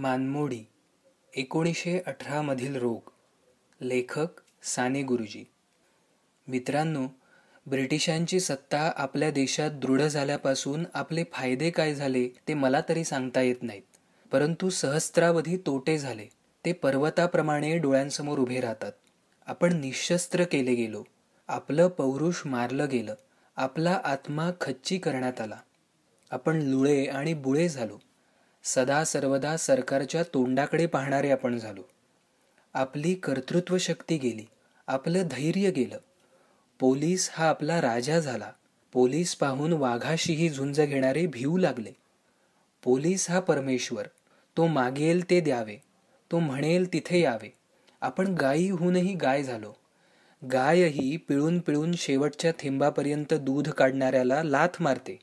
मानमोडी एकोणीसशे अठरामधील रोग. लेखक साने गुरुजी. मित्रांनो ब्रिटिशांची सत्ता आपल्या देशात दृढ झाल्यापासून आपले फायदे काय झाले ते मला तरी सांगता येत नाहीत. परंतु सहस्त्रावधी तोटे झाले. ते पर्वताप्रमाणे डोळ्यांसमोर उभे राहतात. आपण निशस्त्र केले गेलो. आपलं पौरुष मारलं गेलं. आपला आत्मा खच्ची करण्यात आला. आपण लुळे आणि बुळे झालो. सदा सर्वदा सरकारच्या तोंडाकडे पाहणारे आपण झालो. आपली कर्तृत्व शक्ती गेली आपलं धैर्य गेलं. पोलीस हा आपला राजा झाला. पोलीस पाहून वाघाशीही झुंज घेणारे भिवू लागले. पोलीस हा परमेश्वर. तो मागेल ते द्यावे. तो म्हणेल तिथे यावे. आपण गायीहूनही गाय झालो. गायही पिळून पिळून शेवटच्या थेंबापर्यंत दूध काढणाऱ्याला लाथ मारते.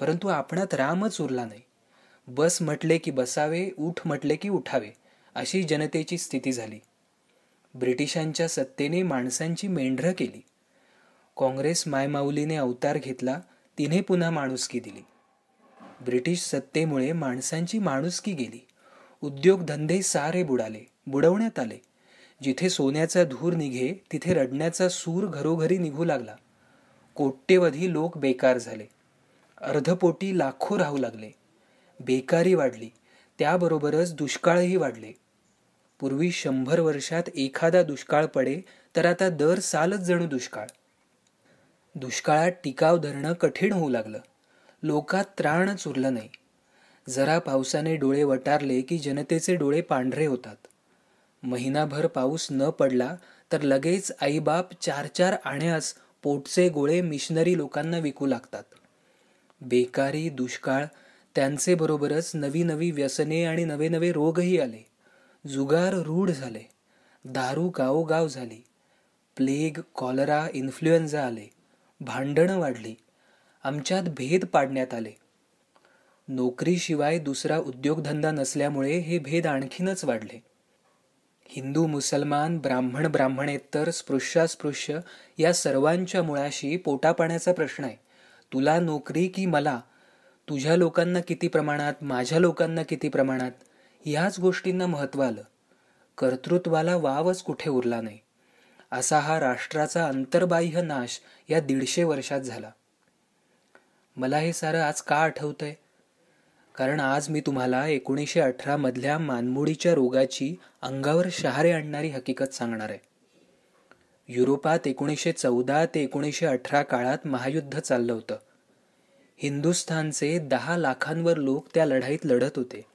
परंतु आपणात रामच उरला नाही. बस म्हटले की बसावे उठ म्हटले की उठावे अशी जनतेची स्थिती झाली. ब्रिटिशांच्या सत्तेने माणसांची मेंढरं केली. काँग्रेस मायमाऊलीने अवतार घेतला तिने पुन्हा माणुसकी दिली. ब्रिटिश सत्तेमुळे माणसांची माणुसकी गेली. उद्योगधंदे सारे बुडाले बुडवण्यात आले. जिथे सोन्याचा धूर निघे तिथे रडण्याचा सूर घरोघरी निघू लागला. कोट्यवधी लोक बेकार झाले. अर्धपोटी लाखो राहू लागले. बेकारी वाढली. त्याबरोबरच दुष्काळही वाढले. पूर्वी शंभर वर्षात एखादा दुष्काळ पडे तर आता दर सालच जणू दुष्काळ. दुष्काळात टिकाव धरणं कठीण होऊ लागलं. लोकात त्राणच उरलं नाही. जरा पावसाने डोळे वटारले की जनतेचे डोळे पांढरे होतात. महिनाभर पाऊस न पडला तर लगेच आईबाप चार चार आण्यास पोटचे गोळे मिशनरी लोकांना विकू लागतात. बेकारी दुष्काळ त्यांचे बरोबरच नवी नवी व्यसने आणि नवे नवे रोगही आले. जुगार रूढ झाले. दारू गावोगाव झाली. प्लेग कॉलरा इन्फ्लुएन्झा आले. भांडणं वाढली. आमच्यात भेद पाडण्यात आले. नोकरीशिवाय दुसरा उद्योगधंदा नसल्यामुळे हे भेद आणखीनच वाढले. हिंदू मुसलमान ब्राह्मण ब्राह्मणेतर स्पृश्यास्पृश्य या सर्वांच्या मुळाशी पोटापाण्याचा प्रश्न आहे. तुला नोकरी की मला? तुझ्या लोकांना किती प्रमाणात माझ्या लोकांना किती प्रमाणात? ह्याच गोष्टींना महत्त्व आलं. कर्तृत्वाला वावच कुठे उरला नाही. असा हा राष्ट्राचा अंतर्बाह्य नाश या दीडशे वर्षात झाला. मला हे सारं आज का आठवतंय? कारण आज मी तुम्हाला एकोणीसशे अठरा मधल्या रोगाची अंगावर शहारे आणणारी हकीकत सांगणार आहे. युरोपात एकोणीसशे चौदा ते एकोणीसशे अठरा काळात महायुद्ध चाललं होतं. हिंदुस्थानचे दहा लाखांवर लोक त्या लढाईत लढत होते.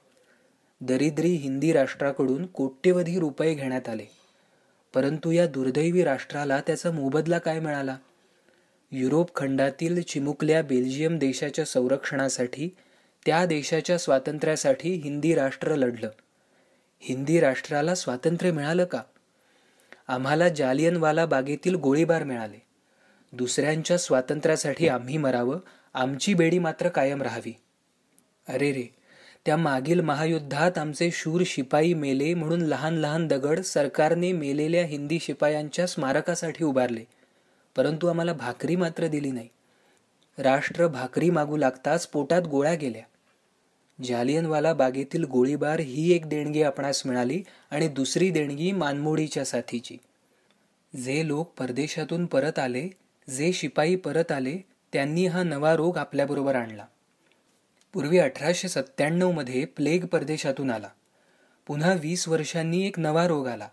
दरिद्री हिंदी राष्ट्राकडून कोट्यवधी रुपये घेण्यात आले. परंतु या दुर्दैवी राष्ट्राला त्याचा मोबदला काय मिळाला? युरोप खंडातील चिमुकल्या बेल्जियम देशाच्या संरक्षणासाठी त्या देशाच्या स्वातंत्र्यासाठी हिंदी राष्ट्र लढलं. हिंदी राष्ट्राला स्वातंत्र्य मिळालं का? आम्हाला जालियनवाला बागेतील गोळीबार मिळाले. दुसऱ्यांच्या स्वातंत्र्यासाठी आम्ही मरावं आमची बेडी मात्र कायम राहावी. अरे रे त्या मागील महायुद्धात आमचे शूर शिपाई मेले म्हणून लहान लहान दगड सरकारने मेलेल्या हिंदी शिपायांच्या स्मारकासाठी उभारले. परंतु आम्हाला भाकरी मात्र दिली नाही. राष्ट्र भाकरी मागू लागताच पोटात गोळ्या गेल्या. जालियनवाला बागेतील गोळीबार ही एक देणगी आपणास मिळाली आणि दुसरी देणगी मानमोडीच्या साथीची. जे लोक परदेशातून परत आले जे शिपाई परत आले त्यांनी हा नवा रोग आपल्याबरोबर आणला. पूर्वी अठराशे सत्त्याण्णवमध्ये प्लेग परदेशातून आला. पुन्हा वीस वर्षांनी एक नवा रोग आला.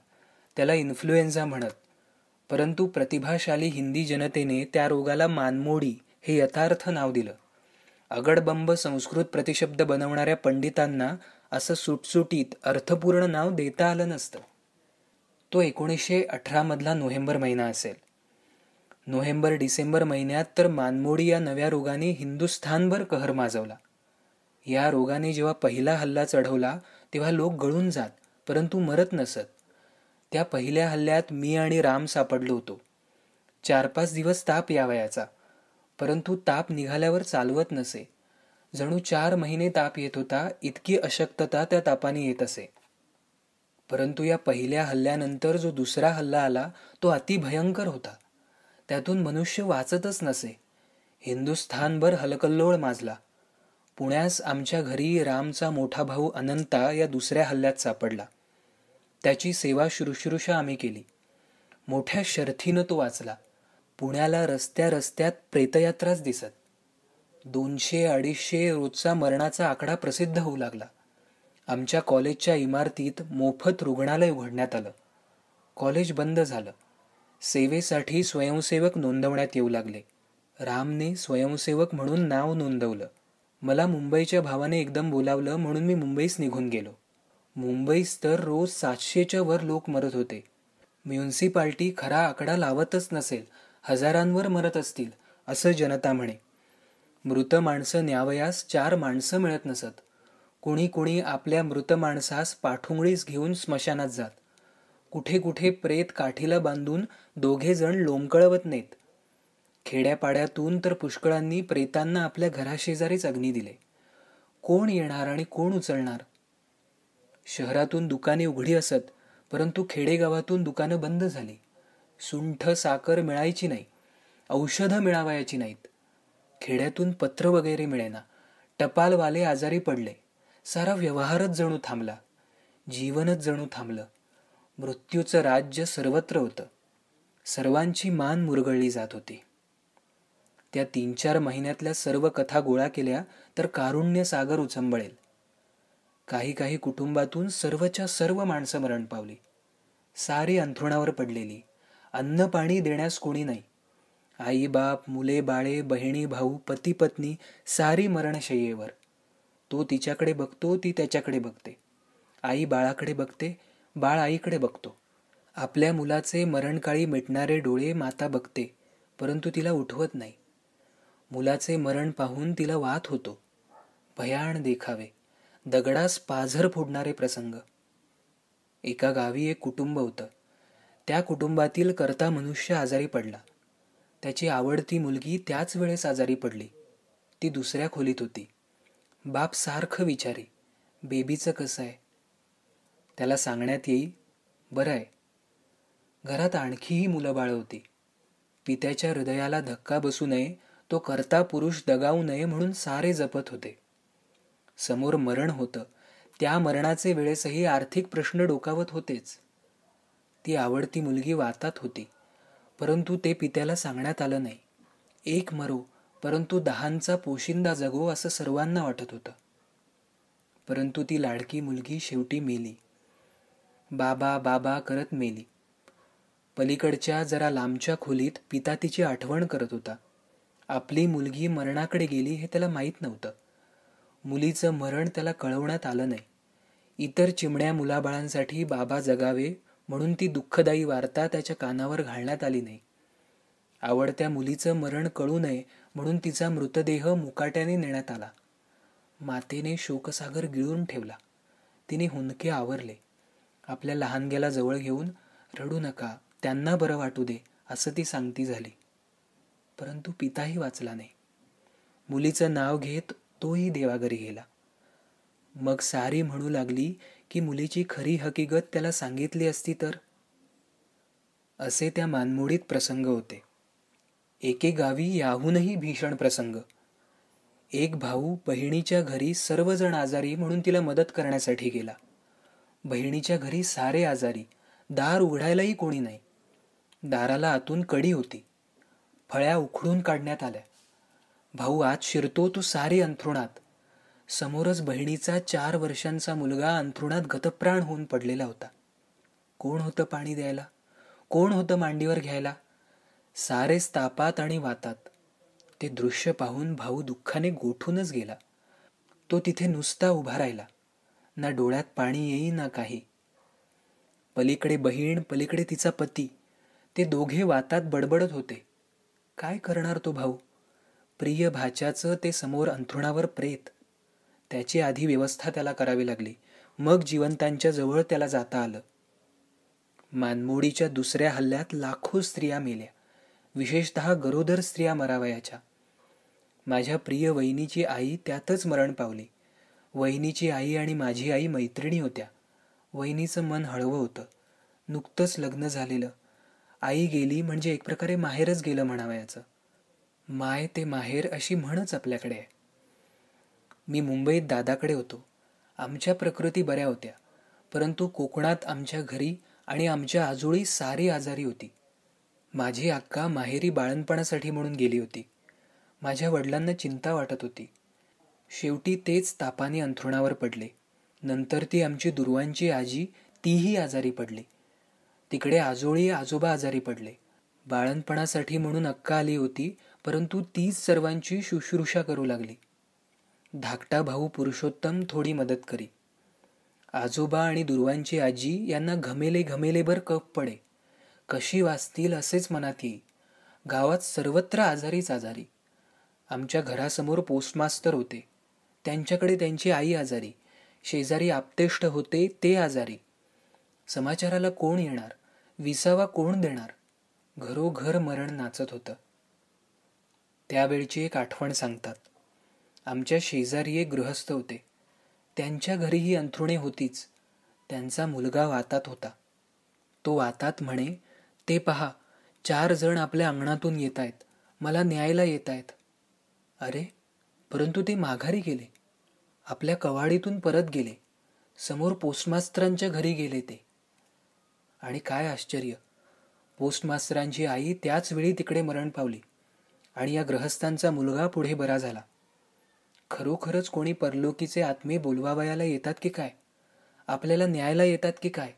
त्याला इन्फ्लुएन्झा म्हणत. परंतु प्रतिभाशाली हिंदी जनतेने त्या रोगाला मानमोडी हे यथार्थ नाव दिलं. अगडबंब संस्कृत प्रतिशब्द बनवणाऱ्या पंडितांना असं सुटसुटीत अर्थपूर्ण नाव देता आलं नसतं. तो एकोणीसशे अठरामधला नोव्हेंबर महिना असेल. नोव्हेंबर डिसेंबर महिन्यात तर मानमोडी या नव्या रोगाने हिंदुस्थानभर कहर माजवला. या रोगाने जेव्हा पहिला हल्ला चढवला तेव्हा लोक गळून जात परंतु मरत नसत. त्या पहिल्या हल्ल्यात मी आणि राम सापडलो होतो. चार पाच दिवस ताप यावयाचा परंतु ताप निघाल्यावर चालवत नसे. जणू चार महिने ताप येत होता इतकी अशक्तता त्या तापाने येत असे. परंतु या पहिल्या हल्ल्यानंतर जो दुसरा हल्ला आला तो अतिभयंकर होता. त्यातून मनुष्य वाचतच नसे. हिंदुस्थानभर हलकल्लोळ माजला. पुण्यास आमच्या घरी रामचा मोठा भाऊ अनंता या दुसऱ्या हल्ल्यात सापडला. त्याची सेवा शुश्रूषा आम्ही केली. मोठ्या शर्थीनं तो वाचला. पुण्याला रस्त्या रस्त्यात प्रेतयात्राच दिसत. दोनशे अडीचशे रोजचा मरणाचा आकडा प्रसिद्ध होऊ लागला. आमच्या कॉलेजच्या इमारतीत मोफत रुग्णालय उघडण्यात आलं. कॉलेज बंद झालं. सेवेसाठी स्वयंसेवक नोंदवण्यात येऊ लागले. रामने स्वयंसेवक म्हणून नाव नोंदवलं. मला मुंबईच्या भावाने एकदम बोलावलं म्हणून मी मुंबईस निघून गेलो. मुंबईस तर रोज सातशेच्या वर लोक मरत होते. म्युन्सिपाल्टी खरा आकडा लावतच नसेल हजारांवर मरत असतील असं जनता म्हणे. मृत माणसं न्यावयास चार माणसं मिळत नसत. कुणी कुणी आपल्या मृत माणसास पाठुंगळीस घेऊन स्मशानात जात. कुठे कुठे प्रेत काठीला बांधून दोघे जण लोंबकळवत नाहीत. खेड्यापाड्यातून तर पुष्कळांनी प्रेतांना आपल्या घराशेजारीच अग्नी दिले. कोण येणार आणि कोण उचलणार? शहरातून दुकाने उघडी असत परंतु खेडेगावातून दुकानं बंद झाली. सुंठ साखर मिळायची नाही औषधं मिळावायची नाहीत. खेड्यातून पत्र वगैरे मिळेना. टपालवाले आजारी पडले. सारा व्यवहारच जणू थांबला. जीवनच जणू थांबलं. मृत्यूचं राज्य सर्वत्र होतं. सर्वांची मान मुरगळली जात होती. त्या तीन चार महिन्यातल्या सर्व कथा गोळा केल्या तर कारुण्य सागर उचंबळेल. काही काही कुटुंबातून सर्वच्या सर्व माणसं मरण पावली. सारी अंथरुणावर पडलेली. अन्न पाणी देण्यास कोणी नाही. आई बाप मुले बाळे बहिणी भाऊ पती पत्नी सारी मरणशय्येवर तो तिच्याकडे बघतो ती त्याच्याकडे बघते. आई बाळाकडे बघते बाळ आईकडे बघतो. आपल्या मुलाचे मरणकाळी मिटणारे डोळे माता बघते परंतु तिला उठवत नाही. मुलाचे मरण पाहून तिला वात होतो. भयाण देखावे. दगडास पाझर फोडणारे प्रसंग. एका गावी एक कुटुंब होतं. त्या कुटुंबातील करता मनुष्य आजारी पडला. त्याची आवडती मुलगी त्याच वेळेस आजारी पडली. ती दुसऱ्या खोलीत होती. बाप सारखं विचारी बेबीचं कसं आहे? त्याला सांगण्यात येई बरं आहे. घरात आणखीही मुलं बाळ होती. पित्याच्या हृदयाला धक्का बसू नये तो करता पुरुष दगावू नये म्हणून सारे जपत होते. समोर मरण होतं. त्या मरणाचे वेळेसही आर्थिक प्रश्न डोकावत होतेच. ती आवडती मुलगी वातात होती. परंतु ते पित्याला सांगण्यात आलं नाही. एक मरो परंतु दहांचा पोशिंदा जगो असं सर्वांना वाटत होतं. परंतु ती लाडकी मुलगी शेवटी मेली. बाबा बाबा करत मेली. पलीकडच्या जरा लांबच्या खोलीत पिता तिची आठवण करत होता. आपली मुलगी मरणाकडे गेली हे त्याला माहीत नव्हतं. मुलीचं मरण त्याला कळवण्यात आलं नाही. इतर चिमण्या मुलाबाळांसाठी बाबा जगावे म्हणून ती दुःखदायी वार्ता त्याच्या कानावर घालण्यात आली नाही. आवडत्या मुलीचं मरण कळू नये म्हणून तिचा मृतदेह मुकाट्याने नेण्यात आला. मातेने शोकसागर गिळून ठेवला. तिने हुंदके आवरले. आपल्या लहानग्याला जवळ घेऊन रडू नका. त्यांना बरं वाटू दे असं ती सांगती झाली. परंतु पिताही वाचला नाही. मुलीचं नाव घेत तोही देवाघरी गेला. मग सारी म्हणू लागली की मुलीची खरी हकीकत त्याला सांगितली असती तर? असे त्या मानमोडीत प्रसंग होते. एके गावी याहूनही भीषण प्रसंग. एक भाऊ बहिणीच्या घरी सर्वजण आजारी म्हणून तिला मदत करण्यासाठी गेला. बहिणीच्या घरी सारे आजारी दार उघडायलाही कोणी नाही. दाराला आतून कडी होती. फळ्या उखडून काढण्यात आल्या. भाऊ आत शिरतो तो सारे अंथरुणात. समोरच बहिणीचा चार वर्षांचा मुलगा अंथरुणात गतप्राण होऊन पडलेला होता. कोण होतं पाणी द्यायला? कोण होतं मांडीवर घ्यायला? सारेच तापात आणि वातात. ते दृश्य पाहून भाऊ दुःखाने गोठूनच गेला. तो तिथे नुसता उभा राहिला. ना डोळ्यात पाणी येई ना काही. पलीकडे बहीण पलीकडे तिचा पती. ते दोघे वातात बडबडत होते. काय करणार तो भाऊ? प्रिय भाच्याचं ते समोर अंथरुणावर प्रेत. त्याची आधी व्यवस्था त्याला करावी लागली. मग जिवंतांच्या जवळ त्याला जाता आलं. मानमोडीच्या दुसऱ्या हल्ल्यात लाखो स्त्रिया मेल्या. विशेषत गरोदर स्त्रिया मरावयाच्या. माझ्या प्रिय वहिनीची आई त्यातच मरण पावली. वहिनीची आई आणि माझी आई मैत्रिणी होत्या. वहिनीचं मन हळवं होतं. नुकतंच लग्न झालेलं. आई गेली म्हणजे एक प्रकारे माहेरच गेलं म्हणावयाचं माय ते माहेर अशी म्हणच आपल्याकडे आहे. मी मुंबईत दादाकडे होतो. आमच्या प्रकृती बऱ्या होत्या. परंतु कोकणात आमच्या घरी आणि आमच्या आजोळी सारी आजारी होती. माझी अक्का माहेरी बाळणपणासाठी म्हणून गेली होती. माझ्या वडिलांना चिंता वाटत होती. शेवटी तेच तापाने अंथरुणावर पडले. नंतर ती आमची दुर्वांची आजी तीही आजारी पडली. तिकडे आजोळी आजोबा आजारी पडले. बाळणपणासाठी म्हणून अक्का आली होती परंतु तीच सर्वांची शुश्रूषा करू लागली. धाकटा भाऊ पुरुषोत्तम थोडी मदत करी. आजोबा आणि दुर्वांची आजी यांना घमेले घमेलेभर कप पडे. कशी वाचतील असेच मनात येई. गावात सर्वत्र आजारीच आजारी. आमच्या घरासमोर पोस्टमास्तर होते. त्यांच्याकडे त्यांची आई आजारी. शेजारी आपतेष्ट होते ते आजारी. समाचाराला कोण येणार? विसावा कोण देणार? घरोघर मरण नाचत होतं. त्यावेळची एक आठवण सांगतात. आमच्या शेजारी एक गृहस्थ होते. त्यांच्या घरीही अंथरुणे होतीच. त्यांचा मुलगा वातात होता. तो वातात म्हणे ते पहा चार जण आपल्या अंगणातून येत आहेत मला न्यायला येत आहेत अरे परंतु ते माघारी गेले. आपल्या कवाडीतून परत गेले. समोर पोस्टमास्तरांच्या घरी गेले ते. आणि काय आश्चर्य. पोस्टमास्तरांची आई त्याच वेळी तिकडे मरण पावली आणि या ग्रहस्थांचा मुलगा पुढे बरा झाला. खरोखरच कोणी परलोकीचे आत्मे बोलवावयाला येतात की काय? आपल्याला न्यायला येतात की काय?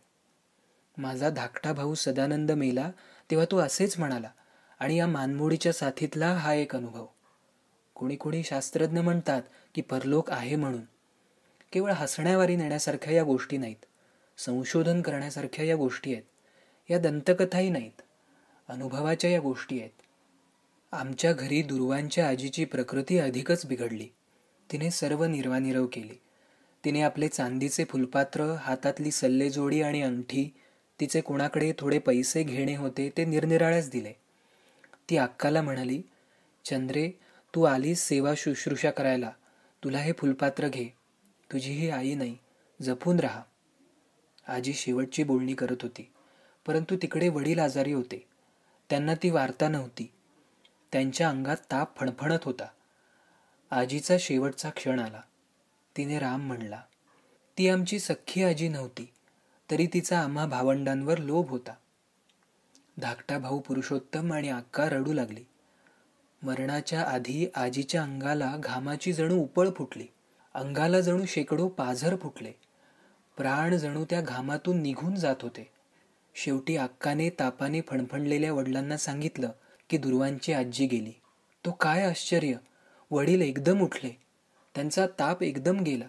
माझा धाकटा भाऊ सदानंद मेला तेव्हा तो असेच म्हणाला आणि या मानमोडीच्या साथीतला हा एक अनुभव. कोणी कोणी शास्त्रज्ञ म्हणतात की परलोक आहे म्हणून. केवळ हसण्यावारी नेण्यासारख्या या गोष्टी नाहीत. संशोधन करण्यासारख्या या गोष्टी आहेत. या दंतकथाही नाहीत. अनुभवाच्या या गोष्टी आहेत. आमच्या घरी दुर्वांच्या आजीची प्रकृती अधिकच बिघडली. तिने सर्व निर्वानिरव केली. तिने आपले चांदीचे फुलपात्र हातातली सल्लेजोडी आणि अंगठी तिचे कोणाकडे थोडे पैसे घेणे होते ते निरनिराळ्याच दिले. ती अक्काला म्हणाली चंद्रे तू आलीस सेवा शुश्रूषा करायला. तुला हे फुलपात्र घे. तुझी ही आई नाही. जपून राहा. आजी शेवटची बोलणी करत होती. परंतु तिकडे वडील आजारी होते. त्यांना ती वार्ता नव्हती. त्यांच्या अंगात ताप फणफणत होता. आजीचा शेवटचा क्षण आला. तिने राम म्हणला ती आमची सख्खी आजी नव्हती तरी तिचा आम्हा भावंडांवर लोभ होता. धाकटा भाऊ पुरुषोत्तम आणि अक्का रडू लागली. मरणाच्या आधी आजीच्या अंगाला घामाची जणू उपळ फुटली. अंगाला जणू शेकडो पाझर फुटले. प्राण जणू त्या घामातून निघून जात होते. शेवटी अक्काने तापाने फणफणलेल्या वडिलांना सांगितलं की दुर्वांची आजी गेली. तो काय आश्चर्य! वडील एकदम उठले. त्यांचा ताप एकदम गेला.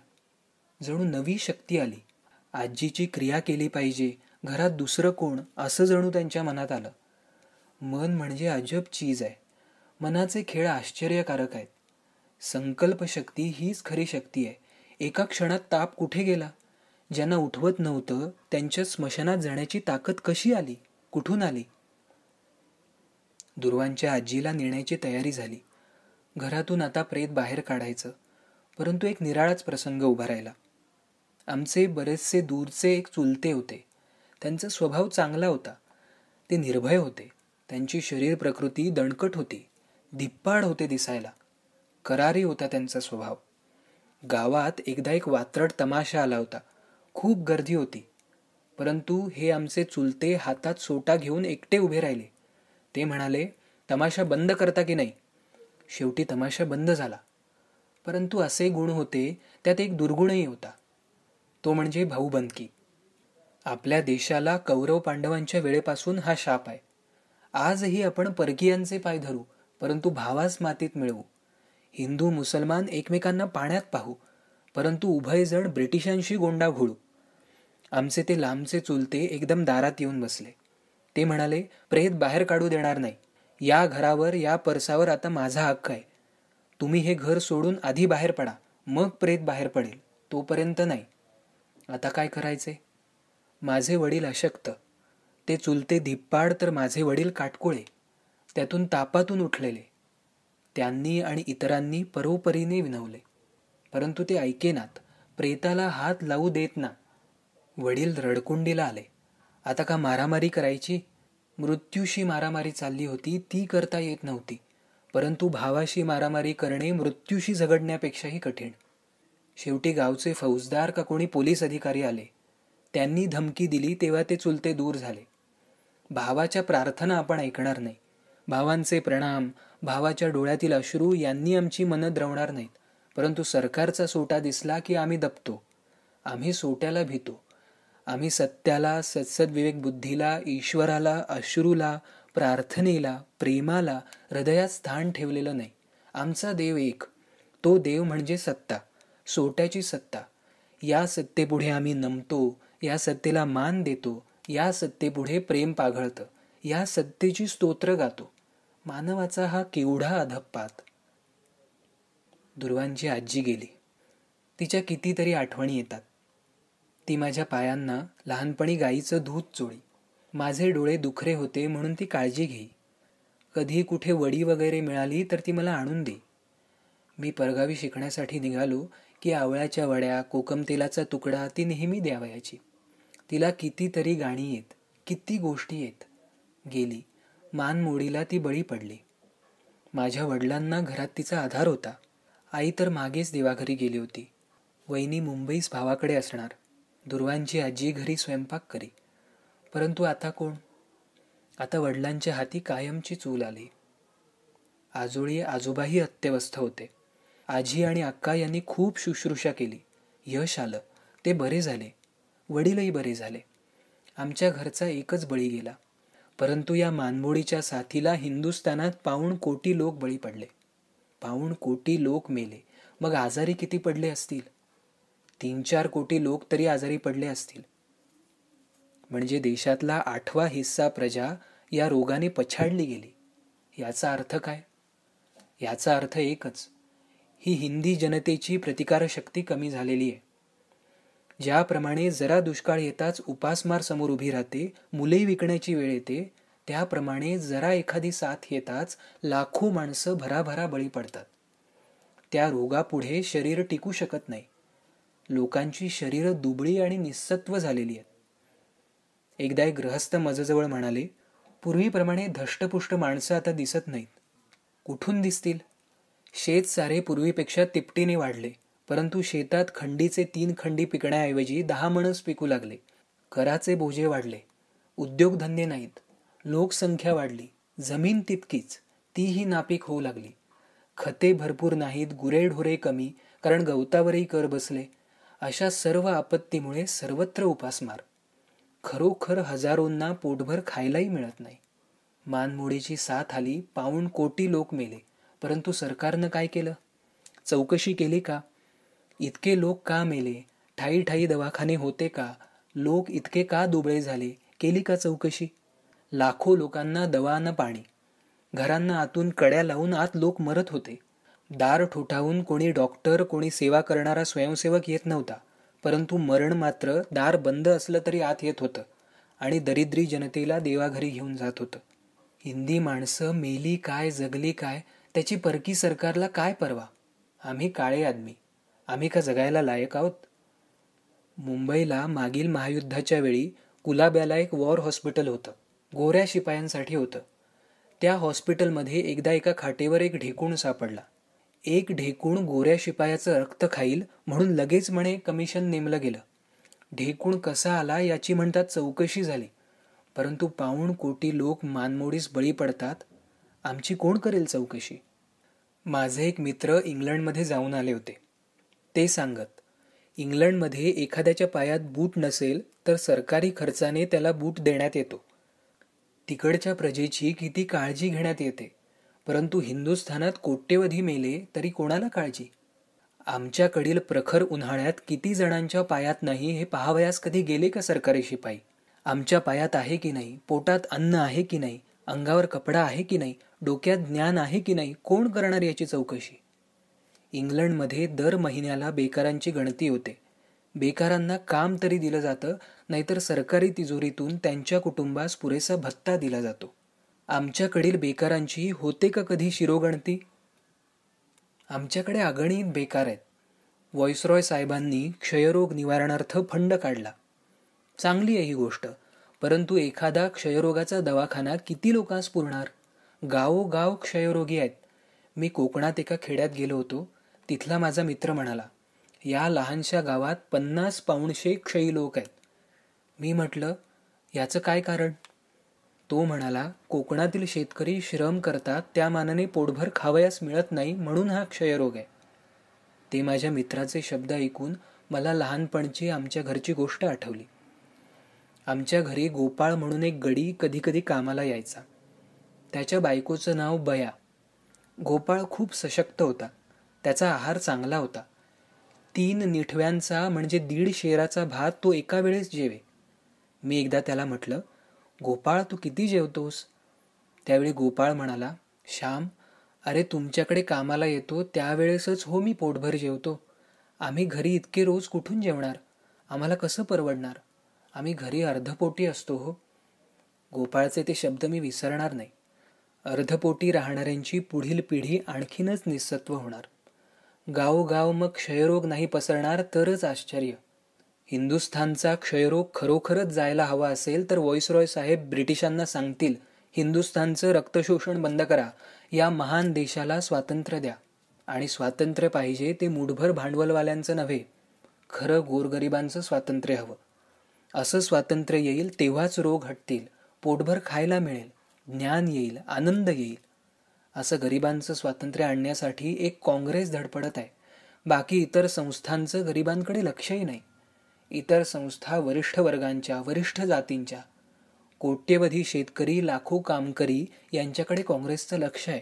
जणू नवी शक्ती आली. आजीची क्रिया केली पाहिजे. घरात दुसरं कोण? असं जणू त्यांच्या मनात आलं. मन म्हणजे अजब चीज आहे. मनाचे खेळ आश्चर्यकारक आहेत. संकल्पशक्ती हीच खरी शक्ती आहे. एका क्षणात ताप कुठे गेला? ज्यांना उठवत नव्हतं त्यांच्या स्मशानात जाण्याची ताकद कशी आली? कुठून आली? दुर्वांच्या आजीला नेण्याची तयारी झाली. घरातून आता प्रेत बाहेर काढायचं परंतु एक निराळाच प्रसंग उभा राहिला. आमचे बरेचसे दूरचे एक चुलते होते. त्यांचा स्वभाव चांगला होता. ते निर्भय होते. त्यांची शरीर प्रकृती दणकट होती. धिप्पाड होते दिसायला. करारी होता त्यांचा स्वभाव. गावात एकदा एक वात्रट तमाशा आला होता. खूप गर्दी होती. परंतु हे आमचे चुलते हातात सोटा घेऊन एकटे उभे राहिले. ते म्हणाले तमाशा बंद करता की नाही? शेवटी तमाशा बंद झाला. परंतु असे गुण होते त्यात एक दुर्गुणही होता. तो म्हणजे भाऊबंदकी आपल्या देशाला कौरव पांडवांच्या वेळेपासून हा शाप आहे. आजही आपण परकीयांचे पाय धरू परंतु भावास मातीत मिळवू. हिंदू मुसलमान एकमेकांना पाण्यात पाहू परंतु उभयजण ब्रिटिशांशी गोंडा घोळू. आमचे ते लांबचे चुलते एकदम दारात येऊन बसले. ते म्हणाले प्रेत बाहेर काढू देणार नाही. या घरावर या परसावर आता माझा हक्क आहे. तुम्ही हे घर सोडून आधी बाहेर पडा मग प्रेत बाहेर पडेल. तोपर्यंत नाही. आता काय करायचे? माझे वडील अशक्त. ते चुलते धिप्पाड तर माझे वडील काटकोळे. त्यातून तापातून उठलेले. त्यांनी आणि इतरांनी परोपरीने विनवले. परंतु ते ऐकेनात प्रेताला हात लावू देत ना. वडील रडकुंडीला आले. आता का मारामारी करायची? मृत्यूशी मारामारी चालली होती ती करता येत नव्हती. परंतु भावाशी मारामारी करणे मृत्यूशी झगडण्यापेक्षाही कठीण. शेवटी गावचे फौजदार का कोणी पोलीस अधिकारी आले. त्यांनी धमकी दिली तेव्हा ते चुलते दूर झाले. भावाच्या प्रार्थना आपण ऐकणार नाही. भावांचे प्रणाम भावाच्या डोळ्यातील अश्रू यांनी आमची मनं द्रवणार नाहीत. परंतु सरकारचा सोटा दिसला की आम्ही दपतो आम्ही सोट्याला भीतो. आम्ही सत्याला सत्सद्विवेक बुद्धीला ईश्वराला अश्रूला प्रार्थनेला प्रेमाला हृदयात स्थान ठेवलेलं नाही. आमचा देव एक. तो देव म्हणजे सत्ता. सोट्याची सत्ता. या सत्तेपुढे आम्ही नमतो या सत्तेला मान देतो या सत्तेपुढे प्रेम पाघळतं या सत्तेची स्तोत्र गातो. मानवाचा हा केवढा अधप्पात दुर्वांची आजी गेली. तिच्या कितीतरी आठवणी येतात. ती माझ्या पायांना लहानपणी गाईचं दूध चोळी. माझे डोळे दुखरे होते म्हणून ती काळजी घेई. कधी कुठे वडी वगैरे मिळाली तर ती मला आणून दे. मी परगावी शिकण्यासाठी निघालो की आवळ्याच्या वड्या कोकम तेलाचा तुकडा ती नेहमी द्यावयाची. तिला कितीतरी गाणी येत किती गोष्टी येत. गेली मानमोडीला ती बळी पडली. माझ्या वडिलांना घरात तिचा आधार होता. आई तर मागेच देवाघरी गेली होती. वहिनी मुंबईस भावाकडे असणार. दुर्वांची आजी घरी स्वयंपाक करी. परंतु आता कोण? आता वडिलांच्या हाती कायमची चूल आली. आजोळी आजोबाही अत्यवस्थ होते. आजी आणि अक्का यांनी खूप शुश्रूषा केली. यश आलं. ते बरे झाले. वडीलही बरे झाले. आमच्या घरचा एकच बळी गेला. परंतु या मानमोडीच्या साथीला हिंदुस्थानात पाऊण कोटी लोक बळी पडले. पाऊण कोटी लोक मेले. मग आजारी किती पडले असतील? तीन चार कोटी लोक तरी आजारी पडले असतील. म्हणजे देशातला आठवा हिस्सा प्रजा या रोगाने पछाडली गेली. याचा अर्थ काय? याचा अर्थ एकच. ही हिंदी जनतेची प्रतिकारशक्ती कमी झालेली आहे. ज्याप्रमाणे जरा दुष्काळ येताच उपासमार समोर उभी राहते मुले विकण्याची वेळ येते त्याप्रमाणे जरा एखादी साथ येताच लाखो माणसं भराभरा बळी पडतात. त्या रोगापुढे शरीर टिकू शकत नाही. लोकांची शरीरं दुबळी आणि निस्सत्व झालेली आहेत. एकदा एक गृहस्थ मजजवळ म्हणाले पूर्वीप्रमाणे धष्टपुष्ट माणसं आता दिसत नाहीत. कुठून दिसतील? शेत सारे पूर्वीपेक्षा तिपटीने वाढले परंतु शेतात खंडीचे तीन खंडी पिकण्याऐवजी दहा मणस पिकू लागले. कराचे बोजे वाढले. उद्योगधंदे नाहीत. लोकसंख्या वाढली. जमीन तितकीच. तीही नापीक होऊ लागली. खते भरपूर नाहीत. गुरेढोरे कमी. कारण गवतावरही कर बसले. अशा सर्व आपत्तीमुळे सर्वत्र उपासमार खरोखर हजारोंना पोटभर खायलाही मिळत नाही. मानमोडीची साथ आली पाऊण कोटी लोक मेले. परंतु सरकारनं काय केलं? चौकशी केली का? इतके लोक का मेले? ठाई ठाई दवाखाने होते का? लोक इतके का दुबळे झाले? केली का चौकशी? लाखो लोकांना दवा न पाणी. घरांना आतून कड्या लावून आत लोक मरत होते. दार ठोठावून कोणी डॉक्टर कोणी सेवा करणारा स्वयंसेवक येत नव्हता. परंतु मरण मात्र दार बंद असलं तरी आत येत होतं आणि दरिद्री जनतेला देवाघरी घेऊन जात होतं. हिंदी माणसं मेली काय जगली काय त्याची परकी सरकारला काय परवा? आम्ही काळे आदमी. आम्ही का जगायला लायक आहोत? मुंबईला मागील महायुद्धाच्या वेळी कुलाब्याला एक वॉर हॉस्पिटल होतं. गोऱ्या शिपायांसाठी होतं. त्या हॉस्पिटलमध्ये एकदा एका खाटेवर एक ढेकूण सापडला. एक ढेकूण गोऱ्या शिपायाचं रक्त खाईल म्हणून लगेच म्हणे कमिशन नेमलं गेलं. ढेकूण कसा आला याची म्हणतात चौकशी झाली. परंतु पाऊण कोटी लोक मानमोडीस बळी पडतात. आमची कोण करेल चौकशी? माझे एक मित्र इंग्लंडमध्ये जाऊन आले होते. ते सांगत इंग्लंडमध्ये एखाद्याच्या पायात बूट नसेल तर सरकारी खर्चाने त्याला बूट देण्यात येतो. तिकडच्या प्रजेची किती काळजी घेण्यात येते. परंतु हिंदुस्थानात कोट्यवधी मेले तरी कोणाला काळजी? आमच्याकडील प्रखर उन्हाळ्यात किती जणांच्या पायात नाही हे पाहावयास कधी गेले का सरकारी शिपाई? आमच्या पायात आहे की नाही? पोटात अन्न आहे की नाही? अंगावर कपडा आहे की नाही? डोक्यात ज्ञान आहे की नाही? कोण करणार याची चौकशी? इंग्लंडमध्ये दर महिन्याला बेकारांची गणती होते. बेकारांना काम तरी दिलं जातं नाहीतर सरकारी तिजोरीतून त्यांच्या कुटुंबास पुरेसा भत्ता दिला जातो. आमच्याकडील बेकारांची होते का कधी शिरोगणती? आमच्याकडे अगणित बेकार आहेत. व्हॉइसरॉय साहेबांनी क्षयरोग निवारणार्थ फंड काढला. चांगली आहे ही गोष्ट. परंतु एखादा क्षयरोगाचा दवाखाना किती लोकांस पुरणार? गावोगाव क्षयरोगी आहेत. मी कोकणात एका खेड्यात गेलो होतो. तिथला माझा मित्र म्हणाला या लहानशा गावात पन्नास पाऊणशे क्षयी लोक आहेत. मी म्हटलं याचं काय कारण? तो म्हणाला कोकणातील शेतकरी श्रम करतात त्या मानाने पोटभर खावयास मिळत नाही म्हणून हा क्षयरोग आहे. ते माझ्या मित्राचे शब्द ऐकून मला लहानपणची आमच्या घरची गोष्ट आठवली. आमच्या घरी गोपाळ म्हणून एक गडी कधी कधी कामाला यायचा. त्याच्या बायकोचं नाव बया. गोपाळ खूप सशक्त होता. त्याचा आहार चांगला होता. तीन निठव्यांचा म्हणजे दीड शेराचा भात तो एका वेळेस जेवे. मी एकदा त्याला म्हटलं गोपाळ तू किती जेवतोस? त्यावेळी गोपाळ म्हणाला श्याम अरे तुमच्याकडे कामाला येतो त्यावेळेसच हो मी पोटभर जेवतो. आम्ही घरी इतके रोज कुठून जेवणार? आम्हाला कसं परवडणार? आम्ही घरी अर्धपोटी असतो हो. गोपाळचे ते शब्द मी विसरणार नाही. अर्धपोटी राहणाऱ्यांची पुढील पिढी आणखीनच निसत्व होणार. गावोगाव मग क्षयरोग नाही पसरणार तरच आश्चर्य. हिंदुस्थानचा क्षयरोग खरोखरच जायला हवा असेल तर रॉय साहेब ब्रिटिशांना सांगतील हिंदुस्थानचं रक्तशोषण बंद करा या महान देशाला स्वातंत्र्य द्या. आणि स्वातंत्र्य पाहिजे ते मुठभर भांडवलवाल्यांचं नव्हे खरं गोरगरिबांचं स्वातंत्र्य हवं. असं स्वातंत्र्य येईल तेव्हाच रोग हटतील पोटभर खायला मिळेल ज्ञान येईल आनंद येईल. असं गरिबांचं स्वातंत्र्य आणण्यासाठी एक काँग्रेस धडपडत आहे. बाकी इतर संस्थांचं गरिबांकडे लक्षही नाही. इतर संस्था वरिष्ठ वर्गांच्या वरिष्ठ जातींच्या. कोट्यवधी शेतकरी लाखो कामकरी यांच्याकडे काँग्रेसचं लक्ष आहे.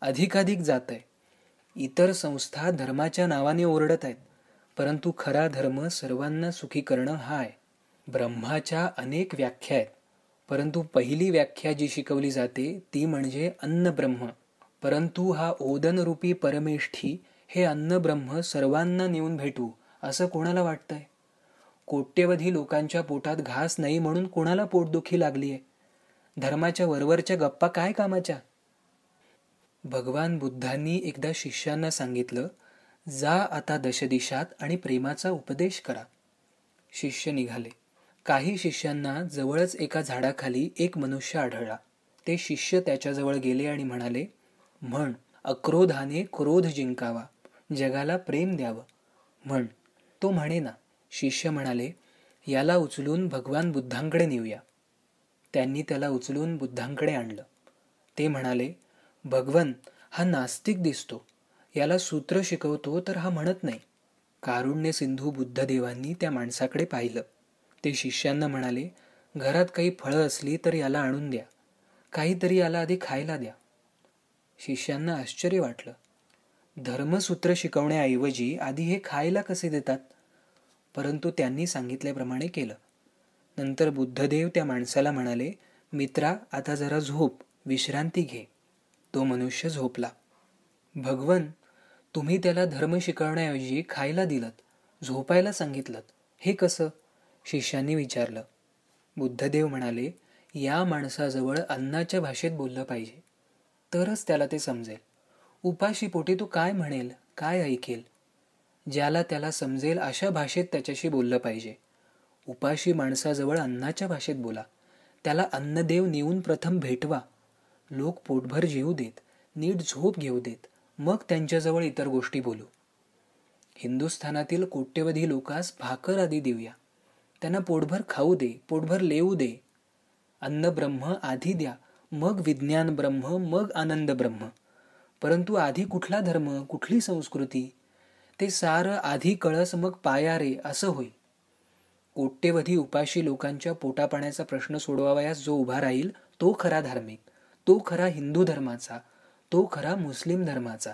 अधिकाधिक जात आहे. इतर संस्था धर्माच्या नावाने ओरडत आहेत. परंतु खरा धर्म सर्वांना सुखी करणं हा आहे. ब्रह्माच्या अनेक व्याख्या आहेत. परंतु पहिली व्याख्या जी शिकवली जाते ती म्हणजे अन्न ब्रह्म परंतु हा ओदनरूपी परमेष्ठी हे अन्न ब्रह्म सर्वांना नेऊन भेटू असं कोणाला वाटतंय? कोट्यवधी लोकांच्या पोटात घास नाही म्हणून कोणाला पोटदुखी लागलीय? धर्माच्या वरवरच्या गप्पा काय कामाच्या? भगवान बुद्धांनी एकदा शिष्यांना सांगितलं जा आता दशदिशात आणि प्रेमाचा उपदेश करा. शिष्य निघाले. काही शिष्यांना जवळच एका झाडाखाली एक मनुष्य आढळला. ते शिष्य त्याच्याजवळ गेले आणि म्हणाले म्हण अक्रोधाने क्रोध जिंकावा जगाला प्रेम द्यावं. म्हण तो म्हणे ना शिष्य म्हणाले याला उचलून भगवान बुद्धांकडे नेऊया. त्यांनी त्याला उचलून बुद्धांकडे आणलं. ते म्हणाले भगवन हा नास्तिक दिसतो. याला सूत्र शिकवतो तर हा म्हणत नाही. कारुण्य सिंधू बुद्धदेवांनी त्या माणसाकडे पाहिलं. ते शिष्यांना म्हणाले घरात काही फळं असली तर याला आणून द्या. काहीतरी याला आधी खायला द्या. शिष्यांना आश्चर्य वाटलं. धर्मसूत्र शिकवण्याऐवजी आधी हे खायला कसे देतात? परंतु त्यांनी सांगितल्याप्रमाणे केलं. नंतर बुद्धदेव त्या माणसाला म्हणाले मित्रा आता जरा झोप विश्रांती घे. तो मनुष्य झोपला. भगवन तुम्ही त्याला धर्म शिकवण्याऐवजी खायला दिलत झोपायला सांगितलं हे कसं? शिष्यांनी विचारलं. बुद्धदेव म्हणाले या माणसाजवळ अन्नाच्या भाषेत बोललं पाहिजे. तरच त्याला ते समजेल. उपाशी पोटी तो काय म्हणेल काय ऐकेल ज्याला त्याला समजेल अशा भाषेत त्याच्याशी बोललं पाहिजे. उपाशी माणसाजवळ अन्नाच्या भाषेत बोला. त्याला अन्नदेव नेऊन प्रथम भेटवा. लोक पोटभर जेऊ देत नीट झोप घेऊ देत मग त्यांच्याजवळ इतर गोष्टी बोलू. हिंदुस्थानातील कोट्यवधी लोकास भाकर आदी देऊया. त्यांना पोटभर खाऊ दे पोटभर लेऊ दे. अन्न ब्रह्म आधी द्या मग विज्ञान ब्रह्म मग आनंद ब्रह्म. परंतु आधी कुठला धर्म कुठली संस्कृती ते सारं आधी कळस मग पाया रे असं होईल कोट्यवधी उपाशी लोकांच्या पोटापाण्याचा प्रश्न सोडवावयास जो उभा राहील तो खरा धार्मिक तो खरा हिंदू धर्माचा तो खरा मुस्लिम धर्माचा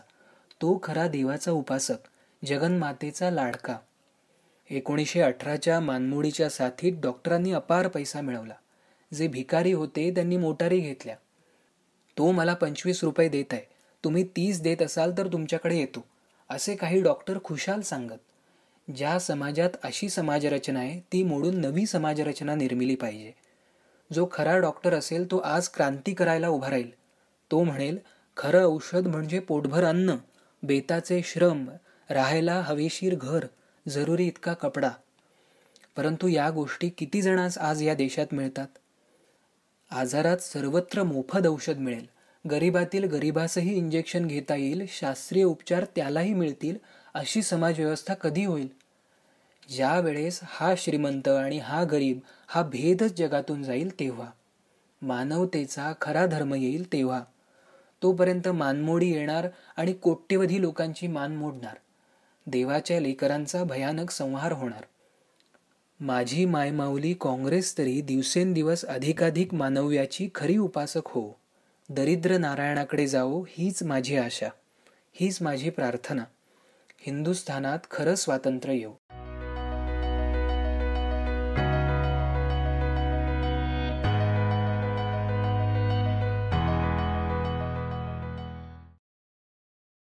तो खरा देवाचा उपासक जगन्मातेचा लाडका. एकोणीसशे अठराच्या मानमोडीच्या साथीत डॉक्टरांनी अपार पैसा मिळवला. जे भिकारी होते त्यांनी मोटारी घेतल्या. तो मला पंचवीस रुपये देत आहे तुम्ही तीस देत असाल तर तुमच्याकडे येतो. असे काही डॉक्टर खुशाल सांगत ज्या समाजात अशी समाजरचना आहे ती मोडून नवी समाजरचना निर्मिली पाहिजे. जो खरा डॉक्टर असेल तो आज क्रांती करायला उभा राहील. तो म्हणेल खरं औषध म्हणजे पोटभर अन्न बेताचे श्रम राहायला हवेशीर घर जरुरी इतका कपडा. परंतु या गोष्टी किती जणांस आज या देशात मिळतात? आजारात सर्वत्र मोफत औषध मिळेल. गरिबातील गरिबासही इंजेक्शन घेता येईल शास्त्रीय उपचार त्यालाही मिळतील अशी समाजव्यवस्था कधी होईल? ज्या वेळेस हा श्रीमंत आणि हा गरीब हा भेदच जगातून जाईल तेव्हा. मानवतेचा खरा धर्म येईल तेव्हा. तोपर्यंत मानमोडी येणार आणि कोट्यवधी लोकांची मान मोडणार. देवाच्या लेकरांचा भयानक संहार होणार. माझी मायमाऊली काँग्रेस तरी दिवसेंदिवस अधिकाधिक मानव्याची खरी उपासक हो. दरिद्र नारायणाकडे जावो हीच माझी आशा हीच माझी प्रार्थना. हिंदुस्थानात खरं स्वातंत्र्य येऊ